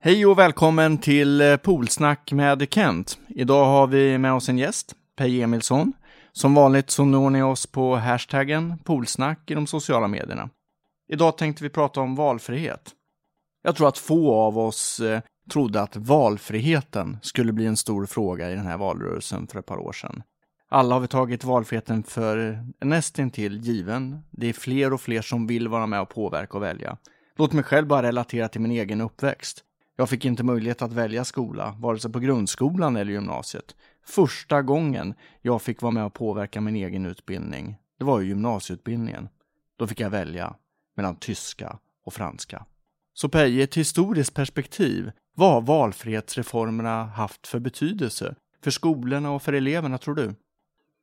Hej och välkommen till Polsnack Poolsnack med Kent. Idag har vi med oss en gäst, Pej Emilsson. Som vanligt så når ni oss på hashtaggen Poolsnack i de sociala medierna. Idag tänkte vi prata om valfrihet. Jag tror att få av oss eh, trodde att valfriheten skulle bli en stor fråga i den här valrörelsen för ett par år sedan. Alla har vi tagit valfriheten för nästintill given. Det är fler och fler som vill vara med och påverka och välja. Låt mig själv bara relatera till min egen uppväxt. Jag fick inte möjlighet att välja skola, vare sig på grundskolan eller gymnasiet. Första gången jag fick vara med och påverka min egen utbildning, det var ju gymnasieutbildningen. Då fick jag välja mellan tyska och franska. Så Per, i ett historiskt perspektiv, vad har valfrihetsreformerna haft för betydelse för skolorna och för eleverna, tror du?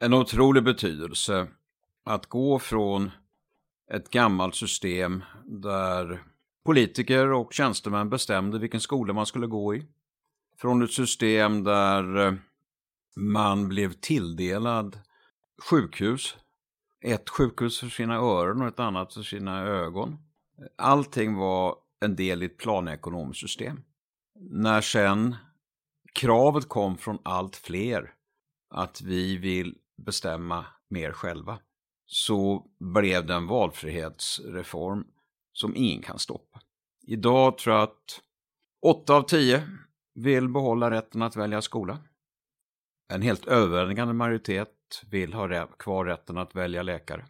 En otrolig betydelse att gå från ett gammalt system där politiker och tjänstemän bestämde vilken skola man skulle gå i. Från ett system där eh, man blev tilldelad sjukhus. Ett sjukhus för sina öron och ett annat för sina ögon. Allting var en del i ett planekonomiskt system. När sen kravet kom från allt fler att vi vill bestämma mer själva så blev det en valfrihetsreform som ingen kan stoppa. Idag tror jag att 8 av 10 vill behålla rätten att välja skola. En helt överväldigande majoritet vill ha kvar rätten att välja läkare,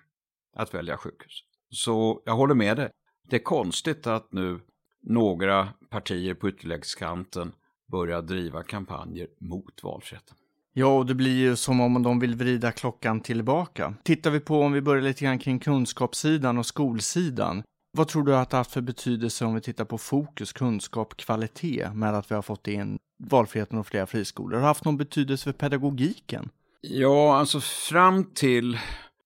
att välja sjukhus. Så jag håller med dig. Det är konstigt att nu några partier på ytterläggskanten börjar driva kampanjer mot valfriheten. Ja, och det blir ju som om de vill vrida klockan tillbaka. Tittar vi på om vi börjar lite grann kring kunskapssidan och skolsidan. Vad tror du att det har haft för betydelse om vi tittar på fokus, kunskap, kvalitet med att vi har fått in valfriheten och flera friskolor? Har det haft någon betydelse för pedagogiken? Ja, alltså fram till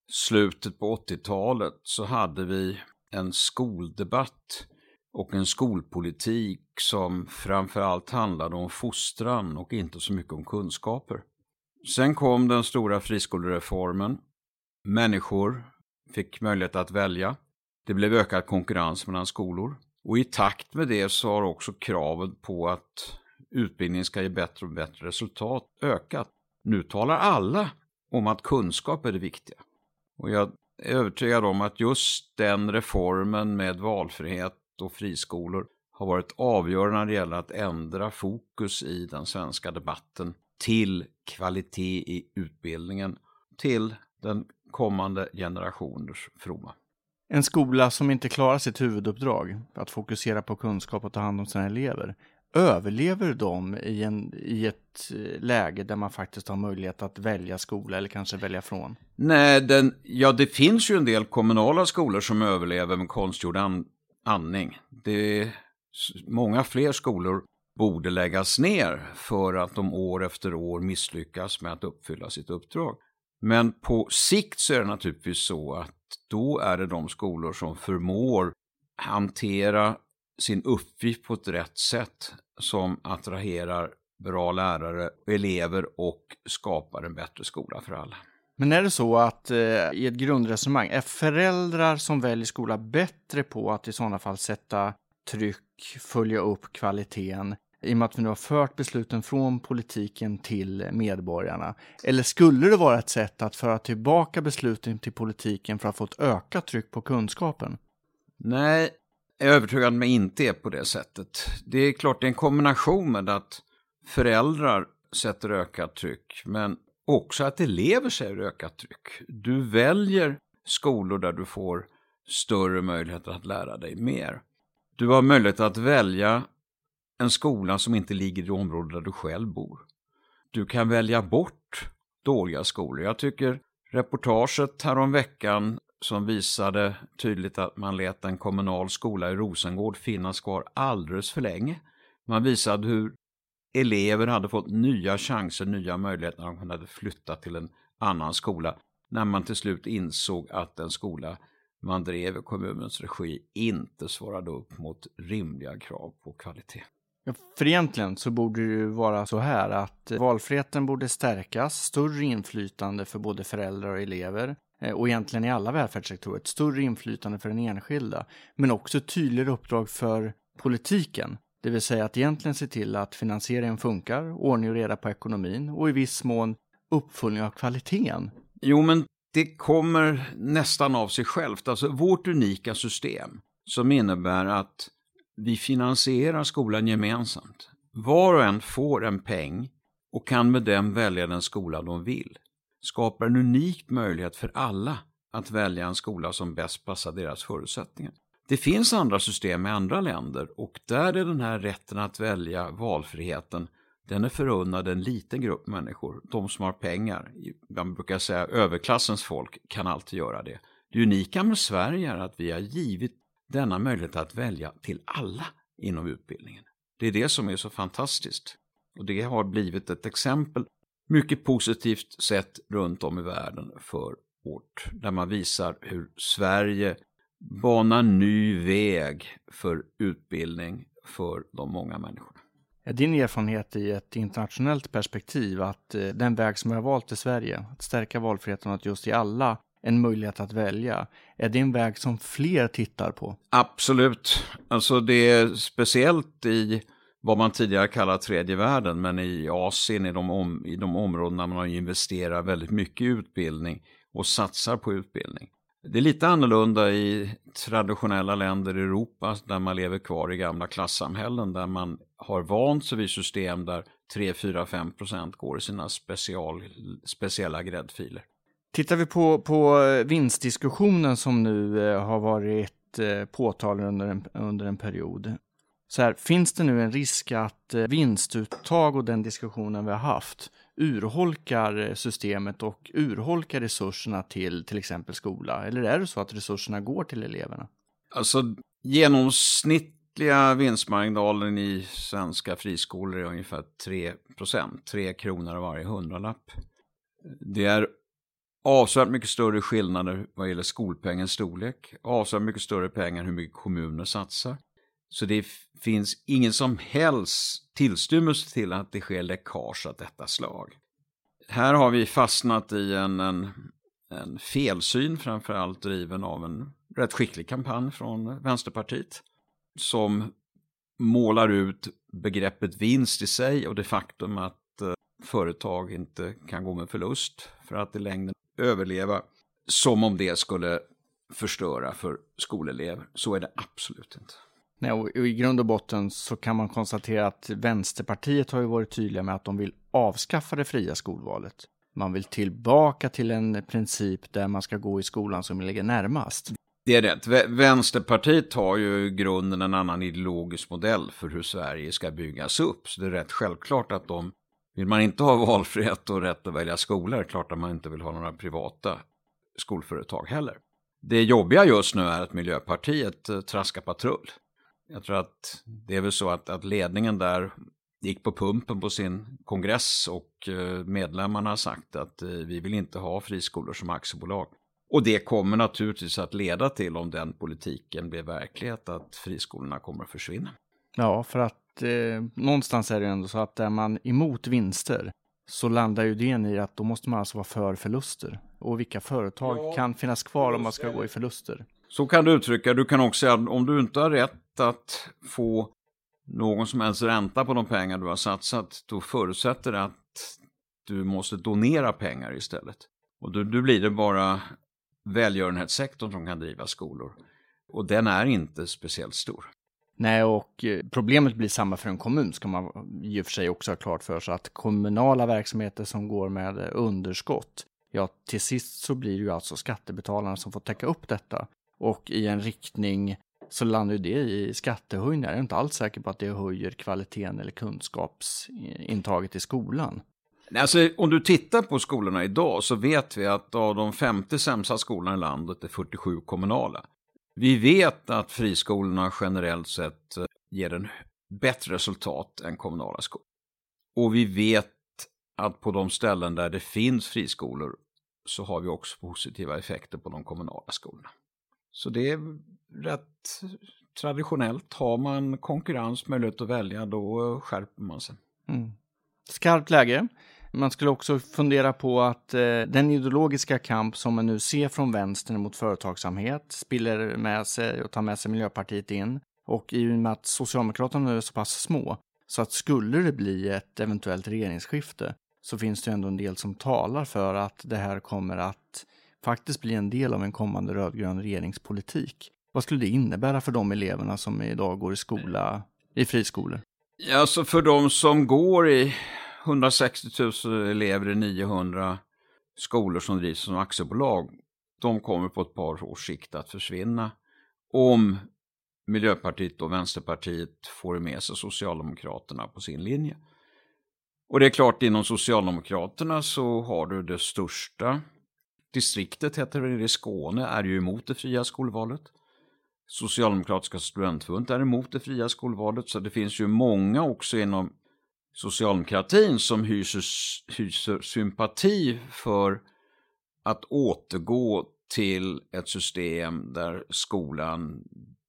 slutet på 80-talet så hade vi en skoldebatt och en skolpolitik som framförallt handlade om fostran och inte så mycket om kunskaper. Sen kom den stora friskolereformen. Människor fick möjlighet att välja. Det blev ökad konkurrens mellan skolor. Och i takt med det så har också kravet på att utbildning ska ge bättre och bättre resultat ökat. Nu talar alla om att kunskap är det viktiga. Och jag är övertygad om att just den reformen med valfrihet och friskolor har varit avgörande när det gäller att ändra fokus i den svenska debatten till kvalitet i utbildningen, till den kommande generationers fromma. En skola som inte klarar sitt huvuduppdrag, att fokusera på kunskap och ta hand om sina elever, överlever de i, en, i ett eh, läge där man faktiskt har möjlighet att välja skola eller kanske välja från? Nej, den, ja det finns ju en del kommunala skolor som överlever med konstgjord andning. Det är många fler skolor borde läggas ner för att de år efter år misslyckas med att uppfylla sitt uppdrag. Men på sikt så är det naturligtvis så att då är det de skolor som förmår hantera sin uppgift på ett rätt sätt som attraherar bra lärare, elever och skapar en bättre skola för alla. Men är det så att eh, i ett grundresonemang, är föräldrar som väljer skola bättre på att i sådana fall sätta tryck, följa upp kvaliteten, i och med att vi nu har fört besluten från politiken till medborgarna? Eller skulle det vara ett sätt att föra tillbaka besluten till politiken för att få ett ökat tryck på kunskapen? Nej, jag är övertygad om att det inte är på det sättet. Det är klart det är en kombination med att föräldrar sätter ökat tryck, men också att elever sätter ökat tryck. Du väljer skolor där du får större möjligheter att lära dig mer. Du har möjlighet att välja en skola som inte ligger i det område där du själv bor. Du kan välja bort dåliga skolor. Jag tycker reportaget häromveckan som visade tydligt att man lät en kommunal skola i Rosengård finnas kvar alldeles för länge. Man visade hur elever hade fått nya chanser, nya möjligheter när de hade flyttat till en annan skola. När man till slut insåg att den skola man drev i kommunens regi inte svarade upp mot rimliga krav på kvalitet. För egentligen så borde det ju vara så här att eh, valfriheten borde stärkas, större inflytande för både föräldrar och elever eh, och egentligen i alla välfärdssektorer, ett större inflytande för den enskilda, men också tydligare uppdrag för politiken Det vill säga att egentligen se till att finansieringen funkar, ordning och reda på ekonomin och i viss mån uppföljning av kvaliteten. Jo, men det kommer nästan av sig självt. Alltså vårt unika system som innebär att vi finansierar skolan gemensamt. Var och en får en peng och kan med den välja den skola de vill. Skapar en unik möjlighet för alla att välja en skola som bäst passar deras förutsättningar. Det finns andra system i andra länder och där är den här rätten att välja valfriheten den är förunnad en liten grupp människor, de som har pengar. Man brukar säga överklassens folk kan alltid göra det. Det unika med Sverige är att vi har givit denna möjlighet att välja till alla inom utbildningen. Det är det som är så fantastiskt. Och det har blivit ett exempel, mycket positivt sett runt om i världen för vårt, där man visar hur Sverige banar ny väg för utbildning för de många människorna. Är din erfarenhet i ett internationellt perspektiv att eh, den väg som vi har valt i Sverige, att stärka valfriheten och att just ge alla en möjlighet att välja, är det en väg som fler tittar på? Absolut. Alltså det är speciellt i vad man tidigare kallat tredje världen, men i Asien, i de, om, i de områdena man har investerat väldigt mycket i utbildning och satsar på utbildning. Det är lite annorlunda i traditionella länder i Europa där man lever kvar i gamla klassamhällen där man har vant sig vid system där 3, 4, 5 procent går i sina special, speciella gräddfiler. Tittar vi på, på eh, vinstdiskussionen som nu eh, har varit eh, påtalad under en, under en period. Så här, finns det nu en risk att vinstuttag och den diskussionen vi har haft urholkar systemet och urholkar resurserna till till exempel skola? Eller är det så att resurserna går till eleverna? Alltså genomsnittliga vinstmarginalen i svenska friskolor är ungefär 3 procent, 3 kronor av varje hundralapp. Det är avsevärt mycket större skillnader vad gäller skolpengens storlek, avsevärt mycket större pengar hur mycket kommuner satsar. Så det finns ingen som helst tillstymmelse till att det sker läckage av detta slag. Här har vi fastnat i en, en, en felsyn, framförallt driven av en rätt skicklig kampanj från Vänsterpartiet, som målar ut begreppet vinst i sig och det faktum att eh, företag inte kan gå med förlust för att i längden överleva, som om det skulle förstöra för skolelever. Så är det absolut inte. Nej, och i grund och botten så kan man konstatera att Vänsterpartiet har ju varit tydliga med att de vill avskaffa det fria skolvalet. Man vill tillbaka till en princip där man ska gå i skolan som ligger närmast. Det är rätt. Vänsterpartiet har ju i grunden en annan ideologisk modell för hur Sverige ska byggas upp. Så det är rätt självklart att de, vill man inte ha valfrihet och rätt att välja skola, är det klart att man inte vill ha några privata skolföretag heller. Det jobbiga just nu är att Miljöpartiet eh, traskar patrull. Jag tror att det är väl så att, att ledningen där gick på pumpen på sin kongress och eh, medlemmarna har sagt att eh, vi vill inte ha friskolor som aktiebolag. Och det kommer naturligtvis att leda till, om den politiken blir verklighet, att friskolorna kommer att försvinna. Ja, för att eh, någonstans är det ändå så att är man emot vinster så landar ju det i att då måste man alltså vara för förluster. Och vilka företag ja, kan finnas kvar om man ska gå i förluster? Så kan du uttrycka Du kan också säga att om du inte har rätt att få någon som helst ränta på de pengar du har satsat, då förutsätter det att du måste donera pengar istället. Och då, då blir det bara välgörenhetssektorn som kan driva skolor. Och den är inte speciellt stor. Nej, och eh, problemet blir samma för en kommun, ska man i och för sig också ha klart för sig, att kommunala verksamheter som går med eh, underskott, ja, till sist så blir det ju alltså skattebetalarna som får täcka upp detta. Och i en riktning så landar ju det i skattehöjningar. Jag är inte alls säker på att det höjer kvaliteten eller kunskapsintaget i skolan. Alltså, om du tittar på skolorna idag så vet vi att av de 50 sämsta skolorna i landet är 47 kommunala. Vi vet att friskolorna generellt sett eh, ger en bättre resultat än kommunala skolor. Och vi vet att på de ställen där det finns friskolor så har vi också positiva effekter på de kommunala skolorna. Så det är rätt traditionellt. Har man konkurrens, möjlighet att välja, då skärper man sig. Mm. Skarpt läge. Man skulle också fundera på att eh, den ideologiska kamp som man nu ser från vänstern mot företagsamhet spiller med sig och tar med sig Miljöpartiet in. Och i och med att Socialdemokraterna nu är så pass små, så att skulle det bli ett eventuellt regeringsskifte, så finns det ändå en del som talar för att det här kommer att faktiskt bli en del av en kommande rödgrön regeringspolitik. Vad skulle det innebära för de eleverna som idag går i skola, i friskolor? Ja, alltså för de som går i 160 000 elever i 900 skolor som drivs som aktiebolag, de kommer på ett par års sikt att försvinna om Miljöpartiet och Vänsterpartiet får med sig Socialdemokraterna på sin linje. Och det är klart, inom Socialdemokraterna så har du det största distriktet, heter det i Skåne, är ju emot det fria skolvalet. Socialdemokratiska studentförbundet är emot det fria skolvalet, så det finns ju många också inom socialdemokratin som hyser, hyser sympati för att återgå till ett system där skolan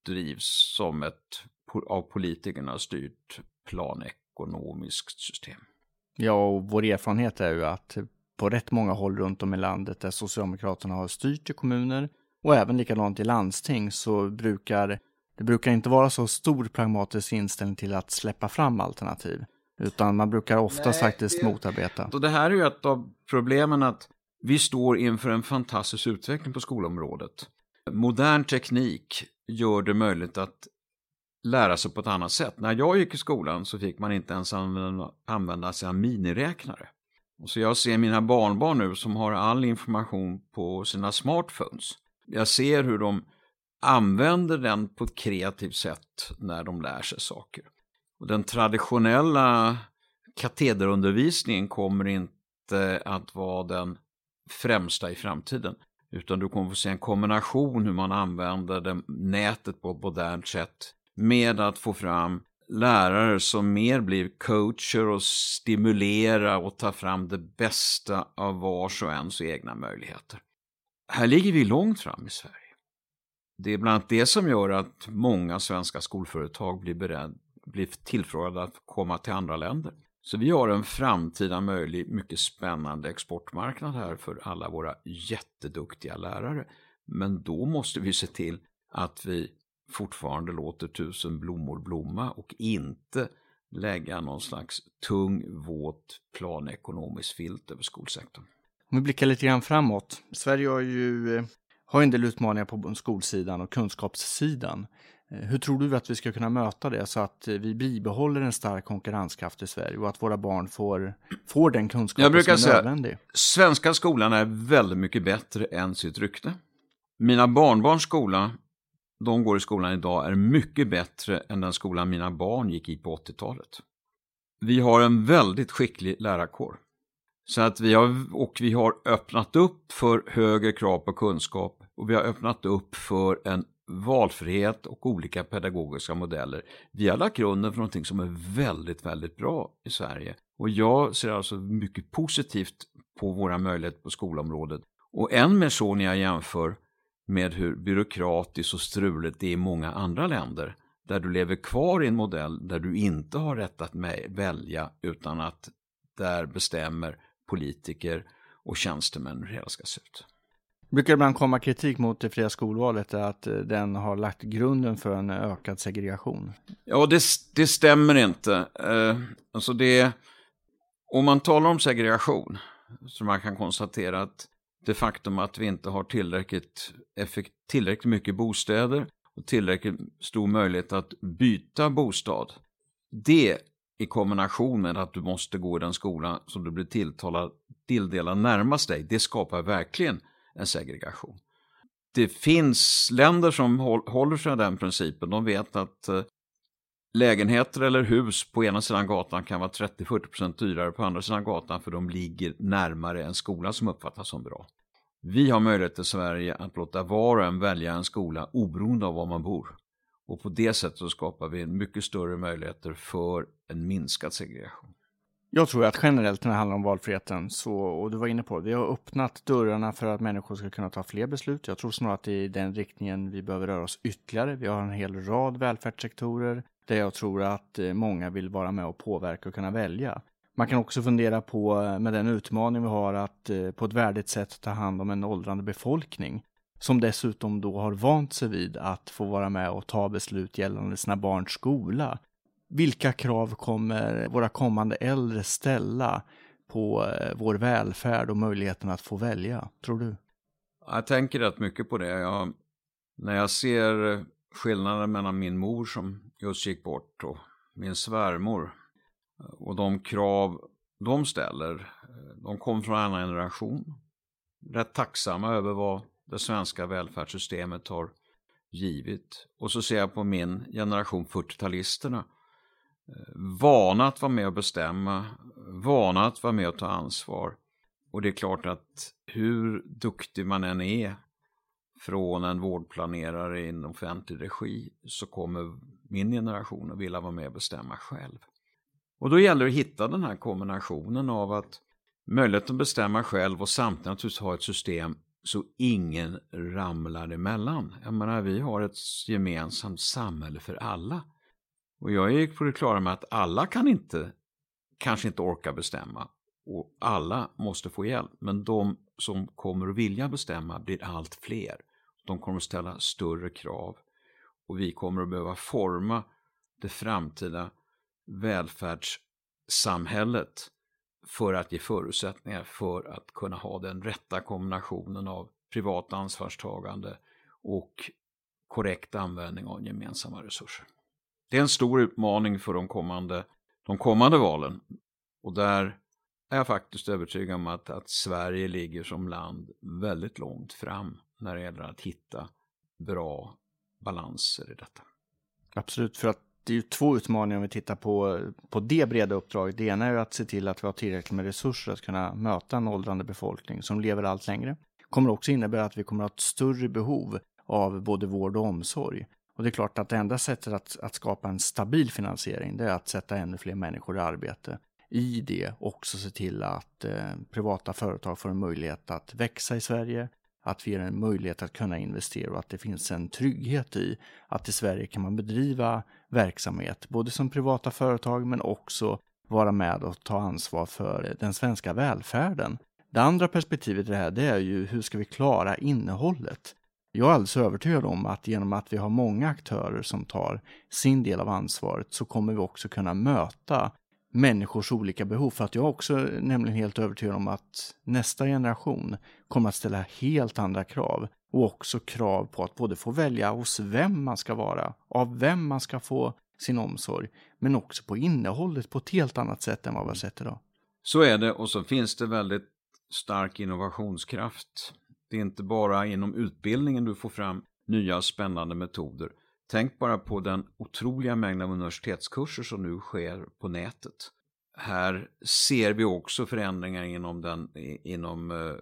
drivs som ett av politikerna styrt planekonomiskt system. Ja, och vår erfarenhet är ju att på rätt många håll runt om i landet där Socialdemokraterna har styrt i kommuner och även likadant i landsting så brukar det brukar inte vara så stor pragmatisk inställning till att släppa fram alternativ. Utan man brukar Nej, faktiskt det, motarbeta. Och det här är ju ett av problemen att vi står inför en fantastisk utveckling på skolområdet. Modern teknik gör det möjligt att lära sig på ett annat sätt. När jag gick i skolan så fick man inte ens använda, använda sig av miniräknare. Så jag ser mina barnbarn nu som har all information på sina smartphones. Jag ser hur de använder den på ett kreativt sätt när de lär sig saker. Och den traditionella katederundervisningen kommer inte att vara den främsta i framtiden. Utan du kommer få se en kombination hur man använder det, nätet på ett modernt sätt med att få fram lärare som mer blir coacher och stimulera och ta fram det bästa av vars och ens egna möjligheter. Här ligger vi långt fram i Sverige. Det är bland annat det som gör att många svenska skolföretag blir, beredda blir tillfrågade att komma till andra länder. Så vi har en framtida möjlig, mycket spännande exportmarknad här för alla våra jätteduktiga lärare. Men då måste vi se till att vi fortfarande låter tusen blommor blomma och inte lägga någon slags tung, våt planekonomisk filt över skolsektorn. Om vi blickar lite grann framåt. Sverige har ju eh, har en del utmaningar på skolsidan och kunskapssidan. Eh, hur tror du att vi ska kunna möta det så att eh, vi bibehåller en stark konkurrenskraft i Sverige och att våra barn får, får den kunskap som är säga, nödvändig? Svenska skolan är väldigt mycket bättre än sitt rykte. Mina barnbarns skola, de går i skolan idag, är mycket bättre än den skolan mina barn gick i på 80-talet. Vi har en väldigt skicklig lärarkår. Så att vi har, och vi har öppnat upp för högre krav på kunskap och vi har öppnat upp för en valfrihet och olika pedagogiska modeller. Vi har lagt grunden för någonting som är väldigt, väldigt bra i Sverige. Och jag ser alltså mycket positivt på våra möjligheter på skolområdet. Och än mer så när jag jämför med hur byråkratiskt och struligt det är i många andra länder. Där du lever kvar i en modell där du inte har rätt att välja utan att där bestämmer politiker och tjänstemän hur det hela ska se ut. Brukar ibland komma kritik mot det fria skolvalet att eh, den har lagt grunden för en ökad segregation? Ja, det, det stämmer inte. Eh, alltså det, om man talar om segregation så man kan konstatera att det faktum att vi inte har tillräckligt, effekt, tillräckligt mycket bostäder och tillräckligt stor möjlighet att byta bostad. Det i kombination med att du måste gå i den skola som du blir tilltalad, tilldelad närmast dig, det skapar verkligen en segregation. Det finns länder som håller sig den principen. De vet att eh, lägenheter eller hus på ena sidan gatan kan vara 30-40% dyrare på andra sidan gatan för de ligger närmare en skola som uppfattas som bra. Vi har möjlighet i Sverige att låta var och en välja en skola oberoende av var man bor. Och på det sättet så skapar vi mycket större möjligheter för en minskad segregation. Jag tror att generellt när det handlar om valfriheten, så, och du var inne på det, vi har öppnat dörrarna för att människor ska kunna ta fler beslut. Jag tror snarare att det är i den riktningen vi behöver röra oss ytterligare. Vi har en hel rad välfärdssektorer där jag tror att eh, många vill vara med och påverka och kunna välja. Man kan också fundera på, eh, med den utmaning vi har, att eh, på ett värdigt sätt ta hand om en åldrande befolkning. som dessutom då har vant sig vid att få vara med och ta beslut gällande sina barns skola. Vilka krav kommer våra kommande äldre ställa på eh, vår välfärd och möjligheten att få välja, tror du? Jag tänker rätt mycket på det. Jag, när jag ser skillnaden mellan min mor som just gick bort och min svärmor och de krav de ställer, de kom från en annan generation. Rätt tacksamma över vad det svenska välfärdssystemet har givit. Och så ser jag på min generation 40-talisterna. Vana att vara med och bestämma, vana att vara med och ta ansvar. Och det är klart att hur duktig man än är från en vårdplanerare i en offentlig regi så kommer min generation att vilja vara med och bestämma själv. Och då gäller det att hitta den här kombinationen av att möjligheten att bestämma själv och samtidigt naturligtvis ha ett system så ingen ramlar emellan. Jag menar, vi har ett gemensamt samhälle för alla. Och jag är på det klara med att alla kan inte, kanske inte orka bestämma. Och alla måste få hjälp. Men de som kommer att vilja bestämma blir allt fler. De kommer att ställa större krav. Och vi kommer att behöva forma det framtida välfärdssamhället för att ge förutsättningar för att kunna ha den rätta kombinationen av privat ansvarstagande och korrekt användning av gemensamma resurser. Det är en stor utmaning för de kommande, de kommande valen och där är jag faktiskt övertygad om att, att Sverige ligger som land väldigt långt fram när det gäller att hitta bra balanser i detta. Absolut, för att det är ju två utmaningar om vi tittar på, på det breda uppdraget. Det ena är ju att se till att vi har tillräckligt med resurser att kunna möta en åldrande befolkning som lever allt längre. Det kommer också innebära att vi kommer att ha ett större behov av både vård och omsorg. Och det är klart att det enda sättet att, att skapa en stabil finansiering det är att sätta ännu fler människor i arbete. I det också se till att eh, privata företag får en möjlighet att växa i Sverige, att vi ger en möjlighet att kunna investera och att det finns en trygghet i att i Sverige kan man bedriva verksamhet, både som privata företag men också vara med och ta ansvar för den svenska välfärden. Det andra perspektivet i det här, det är ju hur ska vi klara innehållet? Jag är alldeles övertygad om att genom att vi har många aktörer som tar sin del av ansvaret så kommer vi också kunna möta människors olika behov. För att jag är också nämligen helt övertygad om att nästa generation kommer att ställa helt andra krav och också krav på att både få välja hos vem man ska vara, av vem man ska få sin omsorg, men också på innehållet på ett helt annat sätt än vad vi har sett idag. Så är det och så finns det väldigt stark innovationskraft. Det är inte bara inom utbildningen du får fram nya spännande metoder. Tänk bara på den otroliga mängden universitetskurser som nu sker på nätet. Här ser vi också förändringar inom, den, inom eh,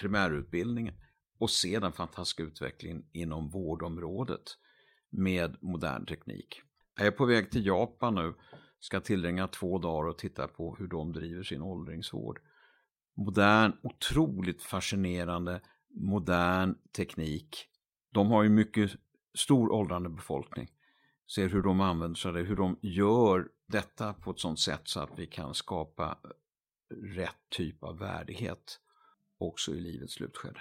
primärutbildningen och se den fantastiska utvecklingen inom vårdområdet med modern teknik. Jag är på väg till Japan nu, ska tillbringa två dagar och titta på hur de driver sin åldringsvård. Modern, otroligt fascinerande, modern teknik. De har ju mycket stor åldrande befolkning. Ser hur de använder sig av det, hur de gör detta på ett sådant sätt så att vi kan skapa eh, rätt typ av värdighet också i livets slutskede.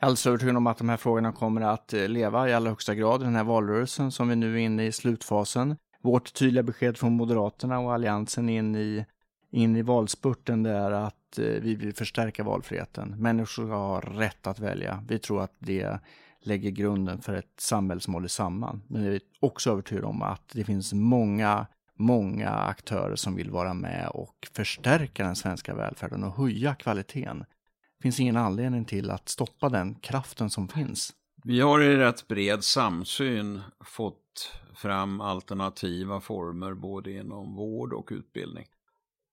Jag är alldeles övertygad om att de här frågorna kommer att eh, leva i allra högsta grad i den här valrörelsen som vi nu är inne i slutfasen. Vårt tydliga besked från Moderaterna och Alliansen in i, in i valspurten det är att Eh, vi vill förstärka valfriheten. Människor ska ha rätt att välja. Vi tror att det lägger grunden för ett samhälle som håller samman. Men vi är också övertygade om att det finns många, många aktörer som vill vara med och förstärka den svenska välfärden och höja kvaliteten Det finns ingen anledning till att stoppa den kraften som finns. Vi har i rätt bred samsyn fått fram alternativa former både inom vård och utbildning.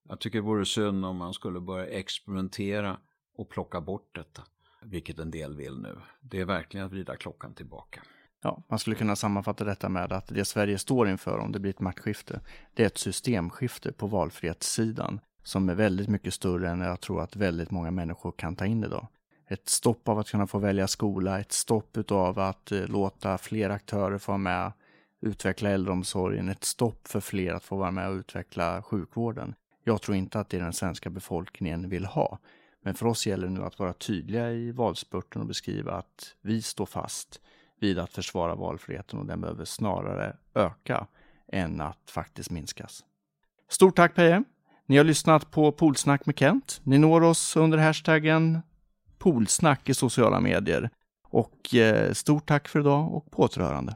Jag tycker det vore synd om man skulle börja experimentera och plocka bort detta, vilket en del vill nu. Det är verkligen att vrida klockan tillbaka. Ja, man skulle kunna sammanfatta detta med att det Sverige står inför om det blir ett maktskifte, det är ett systemskifte på valfrihetssidan som är väldigt mycket större än jag tror att väldigt många människor kan ta in idag. Ett stopp av att kunna få välja skola, ett stopp av att eh, låta fler aktörer få vara med utveckla äldreomsorgen, ett stopp för fler att få vara med och utveckla sjukvården. Jag tror inte att det den svenska befolkningen vill ha. Men för oss gäller det nu att vara tydliga i valspurten och beskriva att vi står fast vid att försvara valfriheten och den behöver snarare öka än att faktiskt minskas. Stort tack Peje! Ni har lyssnat på Polsnack med Kent. Ni når oss under hashtaggen Polsnack i sociala medier. Och eh, stort tack för idag och på återhörande.